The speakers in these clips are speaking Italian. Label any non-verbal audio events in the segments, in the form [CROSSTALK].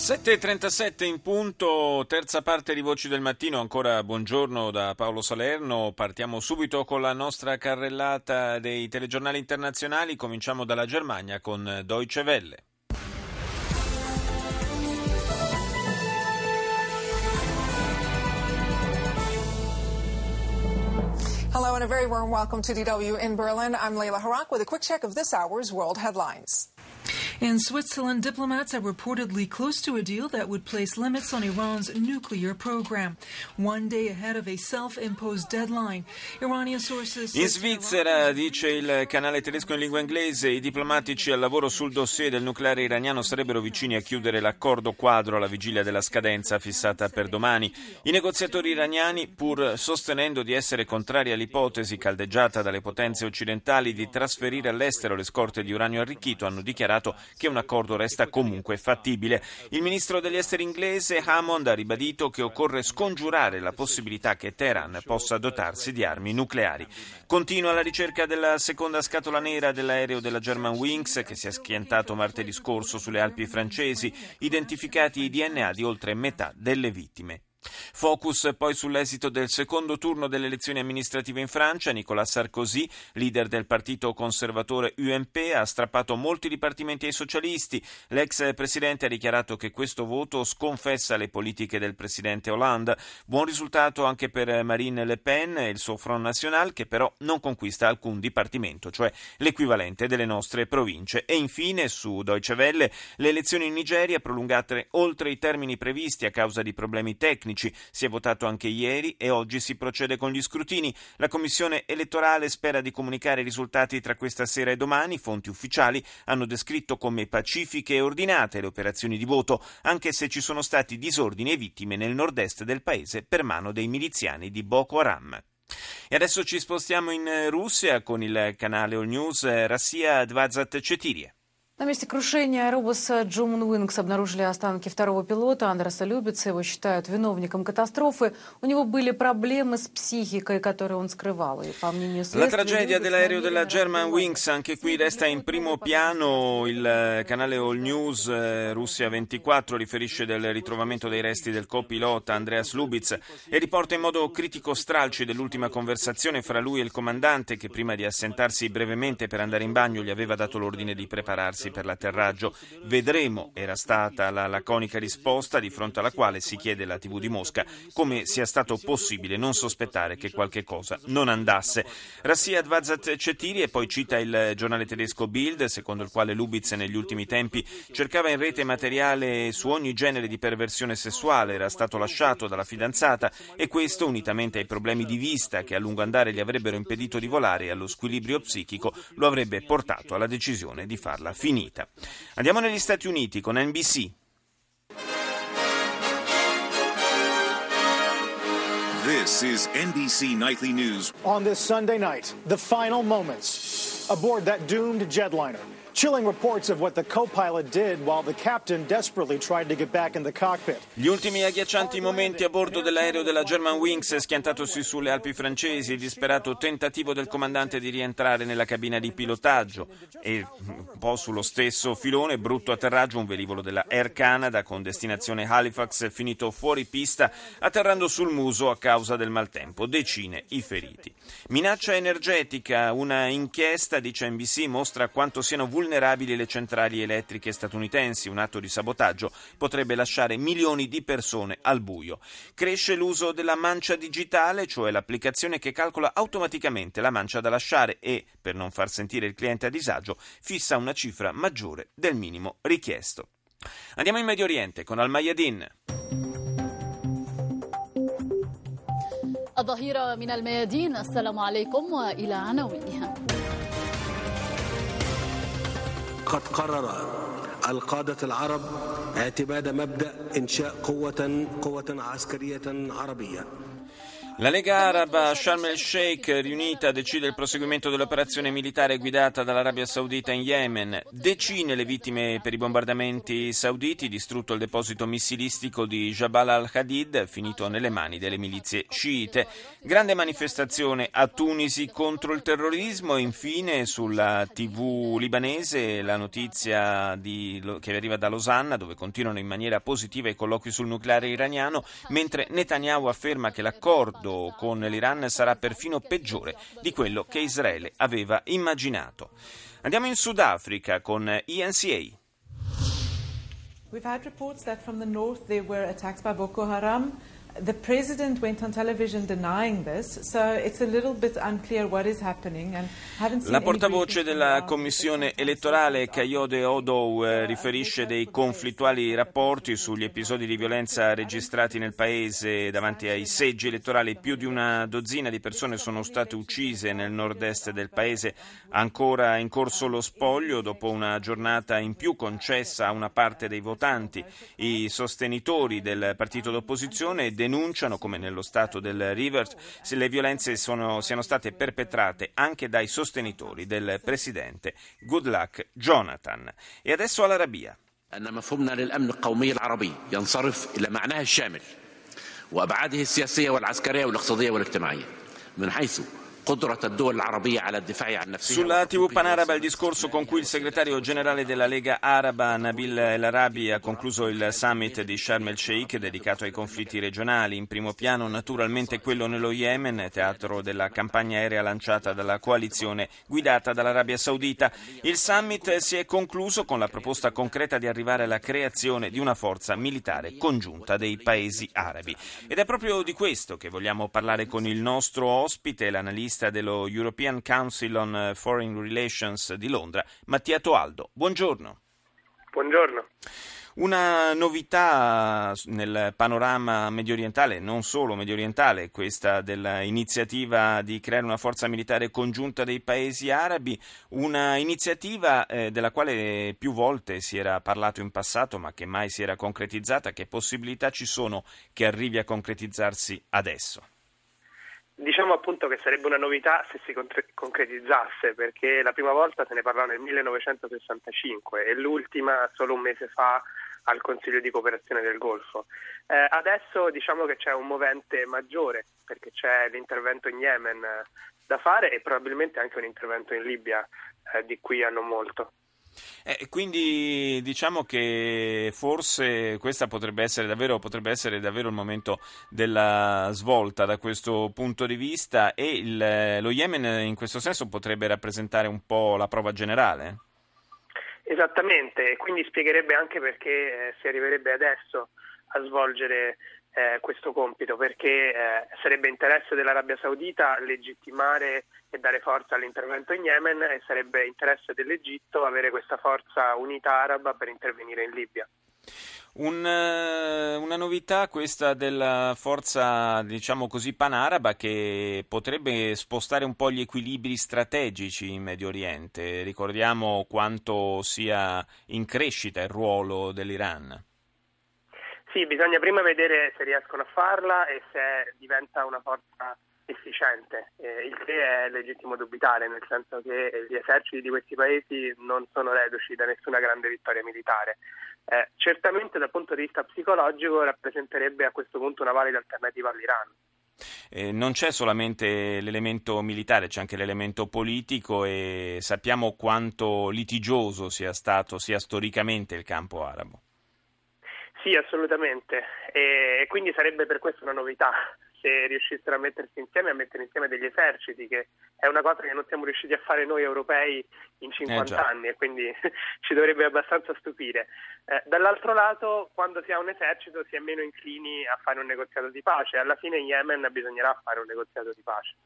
7.37 in punto, terza parte di Voci del Mattino, ancora buongiorno da Paolo Salerno, partiamo subito con la nostra carrellata dei telegiornali internazionali, cominciamo dalla Germania con Deutsche Welle. Hello and a very warm welcome to DW in Berlin. I'm Layla Harak with a quick check of this hour's world headlines. In Switzerland, diplomats are reportedly close to a deal that would place limits on Iran's nuclear program. One day ahead of a self-imposed deadline, Iranian sources. In Svizzera, dice il canale tedesco in lingua inglese, i diplomatici al lavoro sul dossier del nucleare iraniano sarebbero vicini a chiudere l'accordo quadro alla vigilia della scadenza fissata per domani. I negoziatori iraniani, pur sostenendo di essere contrari all'ipotesi caldeggiata dalle potenze occidentali di trasferire all'estero le scorte di uranio arricchito, hanno dichiarato che un accordo resta comunque fattibile. Il ministro degli esteri inglese Hammond ha ribadito che occorre scongiurare la possibilità che Teheran possa dotarsi di armi nucleari. Continua la ricerca della seconda scatola nera dell'aereo della German Wings che si è schiantato martedì scorso sulle Alpi francesi, identificati i DNA di oltre metà delle vittime. Focus poi sull'esito del secondo turno delle elezioni amministrative in Francia. Nicolas Sarkozy, leader del partito conservatore UMP, ha strappato molti dipartimenti ai socialisti. L'ex presidente ha dichiarato che questo voto sconfessa le politiche del presidente Hollande. Buon risultato anche per Marine Le Pen e il suo Front National, che però non conquista alcun dipartimento, cioè l'equivalente delle nostre province. E infine, su Deutsche Welle, le elezioni in Nigeria prolungate oltre i termini previsti a causa di problemi tecnici tecnici. Si è votato anche ieri e oggi si procede con gli scrutini. La Commissione elettorale spera di comunicare i risultati tra questa sera e domani. Fonti ufficiali hanno descritto come pacifiche e ordinate le operazioni di voto, anche se ci sono stati disordini e vittime nel nord-est del paese per mano dei miliziani di Boko Haram. E adesso ci spostiamo in Russia con il canale All News Rassia Dvazat Cetirie. На месте крушения аэробуса Джумун Уинкс обнаружили останки второго пилота Андреса Любица. Его считают виновником катастрофы. У него были проблемы с психикой, которые он скрывал. И, по мнению La tragedia dell'aereo della German Wings, anche qui resta in primo piano. Il canale All News Russia 24 riferisce del ritrovamento dei resti del copilota Andreas Lubitz e riporta in modo critico stralci dell'ultima conversazione fra lui e il comandante che prima di assentarsi brevemente per andare in bagno gli aveva dato l'ordine di prepararsi per l'atterraggio. Vedremo, era stata la laconica risposta di fronte alla quale si chiede la TV di Mosca come sia stato possibile non sospettare che qualche cosa non andasse. Rassia Dvazat Cetiri e poi cita il giornale tedesco Bild, secondo il quale Lubitz negli ultimi tempi cercava in rete materiale su ogni genere di perversione sessuale, era stato lasciato dalla fidanzata e questo, unitamente ai problemi di vista che a lungo andare gli avrebbero impedito di volare e allo squilibrio psichico, lo avrebbe portato alla decisione di farla finita finita. Andiamo negli Stati Uniti con NBC. This is NBC Nightly News. On this Sunday night, the final moments aboard that doomed jetliner. Gli ultimi agghiaccianti momenti a bordo dell'aereo della German Wings schiantatosi sulle Alpi francesi, il disperato tentativo del comandante di rientrare nella cabina di pilotaggio e un po' sullo stesso filone, brutto atterraggio, un velivolo della Air Canada con destinazione Halifax finito fuori pista atterrando sul muso a causa del maltempo, decine i feriti. Minaccia energetica, una inchiesta, dice NBC, mostra quanto siano vulnerabili vulnerabili le centrali elettriche statunitensi. Un atto di sabotaggio potrebbe lasciare milioni di persone al buio. Cresce l'uso della mancia digitale, cioè l'applicazione che calcola automaticamente la mancia da lasciare e, per non far sentire il cliente a disagio, fissa una cifra maggiore del minimo richiesto. Andiamo in Medio Oriente con Al-Mayadin. الظهيرة من الميادين السلام عليكم وإلى عناوينها قد قرر القادة العرب اعتماد مبدأ إنشاء قوة قوة عسكرية عربية. La Lega Araba Sharm el Sheikh riunita decide il proseguimento dell'operazione militare guidata dall'Arabia Saudita in Yemen. Decine le vittime per i bombardamenti sauditi, distrutto il deposito missilistico di Jabal al-Hadid, finito nelle mani delle milizie sciite. Grande manifestazione a Tunisi contro il terrorismo e infine sulla TV libanese la notizia di, che arriva da Losanna dove continuano in maniera positiva i colloqui sul nucleare iraniano, mentre Netanyahu afferma che l'accordo accordo con l'Iran sarà perfino peggiore di quello che Israele aveva immaginato. Andiamo in Sudafrica con ENCA. We've had reports that from the north there were attacks by Boko Haram. The president went on television denying this, so it's a little bit unclear what is happening. And haven't seen La portavoce della commissione elettorale Kayode Odow eh, riferisce dei conflittuali rapporti sugli episodi di violenza registrati nel paese davanti ai seggi elettorali. Più di una dozzina di persone sono state uccise nel nord-est del paese, ancora in corso lo spoglio dopo una giornata in più concessa a una parte dei votanti. I sostenitori del partito d'opposizione denunciano come nello stato del Rivers se le violenze sono, siano state perpetrate anche dai sostenitori del presidente Goodluck Jonathan. E adesso all'Arabia. أن مفهومنا للأمن القومي العربي ينصرف إلى معناه الشامل وأبعاده السياسية والعسكرية والاقتصادية والاجتماعية من حيث sulla TV Panaraba il discorso con cui il segretario generale della Lega Araba Nabil El Arabi ha concluso il summit di Sharm el Sheikh dedicato ai conflitti regionali. In primo piano naturalmente quello nello Yemen, teatro della campagna aerea lanciata dalla coalizione guidata dall'Arabia Saudita. Il summit si è concluso con la proposta concreta di arrivare alla creazione di una forza militare congiunta dei paesi arabi. Ed è proprio di questo che vogliamo parlare con il nostro ospite, l'analista giornalista dello European Council on Foreign Relations di Londra, Mattia Toaldo. Buongiorno. Buongiorno. Una novità nel panorama medio orientale, non solo medio orientale, questa dell'iniziativa di creare una forza militare congiunta dei paesi arabi, una iniziativa eh, della quale più volte si era parlato in passato ma che mai si era concretizzata, che possibilità ci sono che arrivi a concretizzarsi adesso? Diciamo appunto che sarebbe una novità se si concretizzasse, perché la prima volta se ne parlò nel 1965 e l'ultima solo un mese fa al Consiglio di cooperazione del Golfo. Eh, adesso diciamo che c'è un movente maggiore, perché c'è l'intervento in Yemen da fare e probabilmente anche un intervento in Libia eh, di cui hanno molto. Eh, quindi diciamo che forse questo potrebbe essere, davvero, potrebbe essere davvero il momento della svolta da questo punto di vista e il, lo Yemen in questo senso potrebbe rappresentare un po' la prova generale. Esattamente, quindi spiegherebbe anche perché eh, si arriverebbe adesso a svolgere eh, questo compito perché eh, sarebbe interesse dell'Arabia Saudita legittimare e dare forza all'intervento in Yemen e sarebbe interesse dell'Egitto avere questa forza unita araba per intervenire in Libia. Un, eh, una novità questa della forza, diciamo così, panaraba che potrebbe spostare un po' gli equilibri strategici in Medio Oriente. Ricordiamo quanto sia in crescita il ruolo dell'Iran. Sì, bisogna prima vedere se riescono a farla e se diventa una forza efficiente, eh, il che è legittimo dubitare, nel senso che gli eserciti di questi paesi non sono reduci da nessuna grande vittoria militare. Eh, certamente dal punto di vista psicologico rappresenterebbe a questo punto una valida alternativa all'Iran. Eh, non c'è solamente l'elemento militare, c'è anche l'elemento politico e sappiamo quanto litigioso sia stato sia storicamente il campo arabo. Sì, assolutamente. E quindi sarebbe per questo una novità se riuscissero a mettersi insieme, a mettere insieme degli eserciti, che è una cosa che non siamo riusciti a fare noi europei in 50 eh anni e quindi [LAUGHS] ci dovrebbe abbastanza stupire. Eh, dall'altro lato, quando si ha un esercito si è meno inclini a fare un negoziato di pace. Alla fine in Yemen bisognerà fare un negoziato di pace.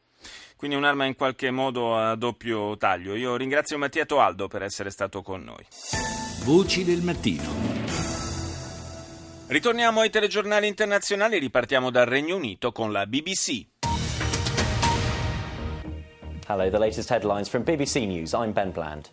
Quindi un'arma in qualche modo a doppio taglio. Io ringrazio Mattia Toaldo per essere stato con noi. Voci del mattino. Ritorniamo ai telegiornali internazionali ripartiamo dal Regno Unito con la BBC. Hello, the latest headlines from BBC News. I'm Ben Bland.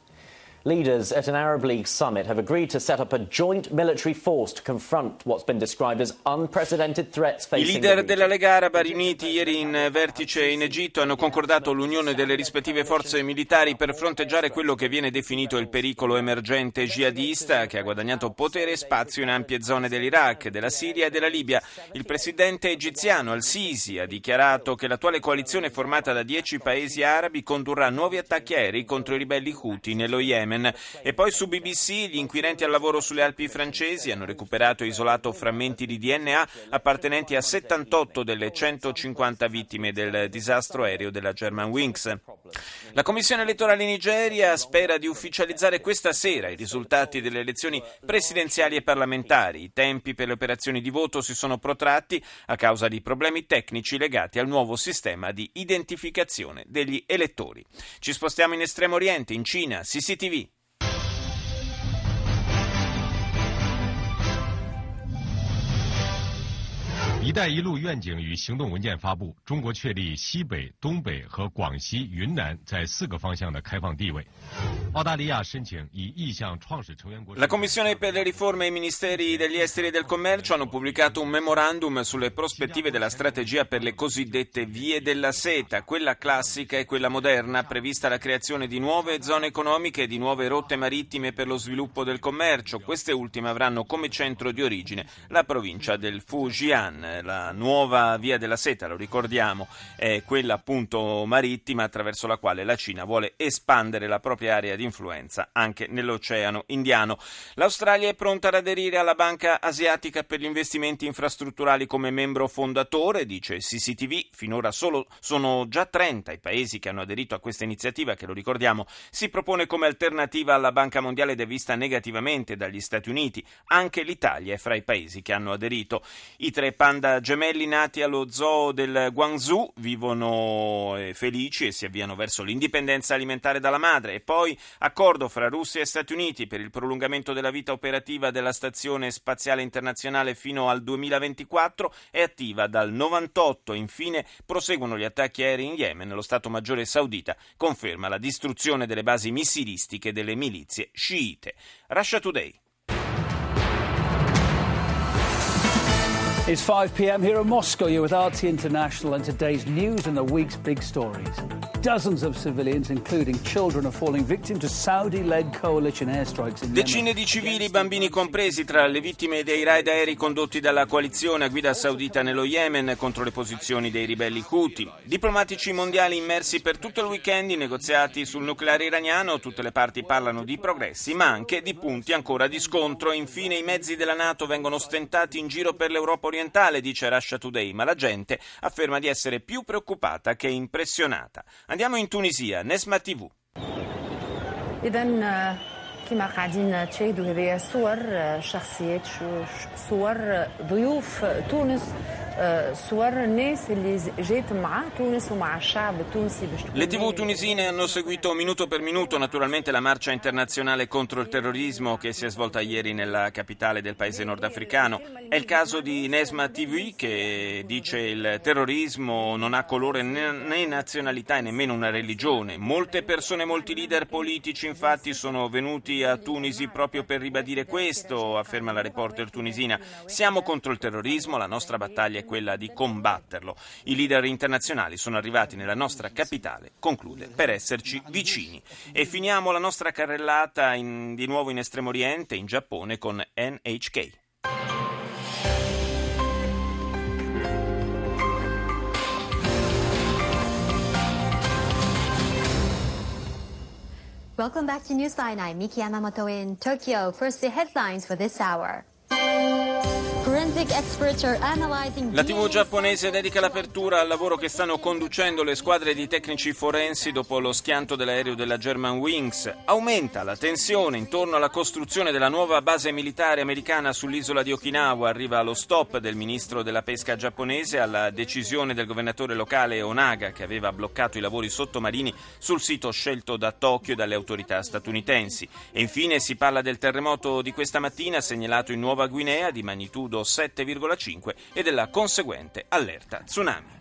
Leaders at an Arab League summit have agreed to set up a joint military force to confront what's been described as unprecedented threats facing I leader della Lega Araba riuniti ieri in vertice in Egitto hanno concordato l'unione delle rispettive forze militari per fronteggiare quello che viene definito il pericolo emergente jihadista che ha guadagnato potere e spazio in ampie zone dell'Iraq, della Siria e della Libia. Il presidente egiziano Al-Sisi ha dichiarato che l'attuale coalizione formata da dieci paesi arabi condurrà nuovi attacchi aerei contro i ribelli Houthi nello Yemen. Yemen. E poi su BBC gli inquirenti al lavoro sulle Alpi francesi hanno recuperato e isolato frammenti di DNA appartenenti a 78 delle 150 vittime del disastro aereo della Germanwings. La Commissione elettorale Nigeria spera di ufficializzare questa sera i risultati delle elezioni presidenziali e parlamentari. I tempi per le operazioni di voto si sono protratti a causa di problemi tecnici legati al nuovo sistema di identificazione degli elettori. Ci spostiamo in Estremo Oriente, in Cina, CCTV. 一带一路愿景与行动文件发布，中国确立西北、东北和广西、云南在四个方向的开放地位。澳大利亚申请以意向创始成员国。La Commissione per le riforme e i ministeri degli esteri e del commercio hanno pubblicato un memorandum sulle prospettive della strategia per le cosiddette vie della seta, quella classica e quella moderna, prevista la creazione di nuove zone economiche e di nuove rotte marittime per lo sviluppo del commercio. Queste ultime avranno come centro di origine la provincia del Fujian la nuova via della seta, lo ricordiamo, è quella appunto marittima attraverso la quale la Cina vuole espandere la propria area di influenza anche nell'Oceano Indiano. L'Australia è pronta ad aderire alla Banca Asiatica per gli investimenti infrastrutturali come membro fondatore, dice CCTV. Finora solo, sono già 30 i paesi che hanno aderito a questa iniziativa che, lo ricordiamo, si propone come alternativa alla Banca Mondiale ed è vista negativamente dagli Stati Uniti. Anche l'Italia è fra i paesi che hanno aderito. I tre panda gemelli nati allo zoo del Guangzhou vivono eh, felici e si avviano verso l'indipendenza alimentare dalla madre. E poi accordo fra Russia e Stati Uniti per il prolungamento della vita operativa della Stazione Spaziale Internazionale fino al 2024 è attiva dal 98. Infine proseguono gli attacchi aerei in Yemen. Lo Stato Maggiore saudita conferma la distruzione delle basi missilistiche delle milizie sciite. Russia Today. It's 5 p.m. here in Moscow. You're with RT International and today's news and the week's big stories. Dozens of civilians, including children, are falling victim to Saudi-led coalition airstrikes in Decine di civili, bambini compresi, tra le vittime dei raid aerei condotti dalla coalizione a guida saudita nello Yemen contro le posizioni dei ribelli Houthi. Diplomatici mondiali immersi per tutto il weekend in negoziati sul nucleare iraniano. Tutte le parti parlano di progressi, ma anche di punti ancora di scontro. Infine i mezzi della Nato vengono stentati in giro per l'Europa orientale, dice Russia Today, ma la gente afferma di essere più preoccupata che impressionata. Andiamo in Tunisia, Nesma TV. إذا كما قاعدين تشاهدوا هذه صور شخصيات صور ضيوف تونس le tv tunisine hanno seguito minuto per minuto naturalmente la marcia internazionale contro il terrorismo che si è svolta ieri nella capitale del paese nordafricano. È il caso di Nesma TV che dice il terrorismo non ha colore né nazionalità e nemmeno una religione. Molte persone, molti leader politici infatti sono venuti a Tunisi proprio per ribadire questo, afferma la reporter tunisina. Siamo contro il terrorismo, la nostra battaglia è quella di combatterlo. I leader internazionali sono arrivati nella nostra capitale, conclude, per esserci vicini. E finiamo la nostra carrellata in, di nuovo in Estremo Oriente, in Giappone, con NHK. Welcome back to Newsline. I'm Miki Yamamoto in Tokyo. First, the headlines for this hour. La TV giapponese dedica l'apertura al lavoro che stanno conducendo le squadre di tecnici forensi dopo lo schianto dell'aereo della Germanwings. Aumenta la tensione intorno alla costruzione della nuova base militare americana sull'isola di Okinawa. Arriva lo stop del ministro della pesca giapponese alla decisione del governatore locale Onaga che aveva bloccato i lavori sottomarini sul sito scelto da Tokyo e dalle autorità statunitensi. E infine si parla del terremoto di questa mattina segnalato in Nuova Guinea di magnitudo 7,5 e della conseguente allerta tsunami.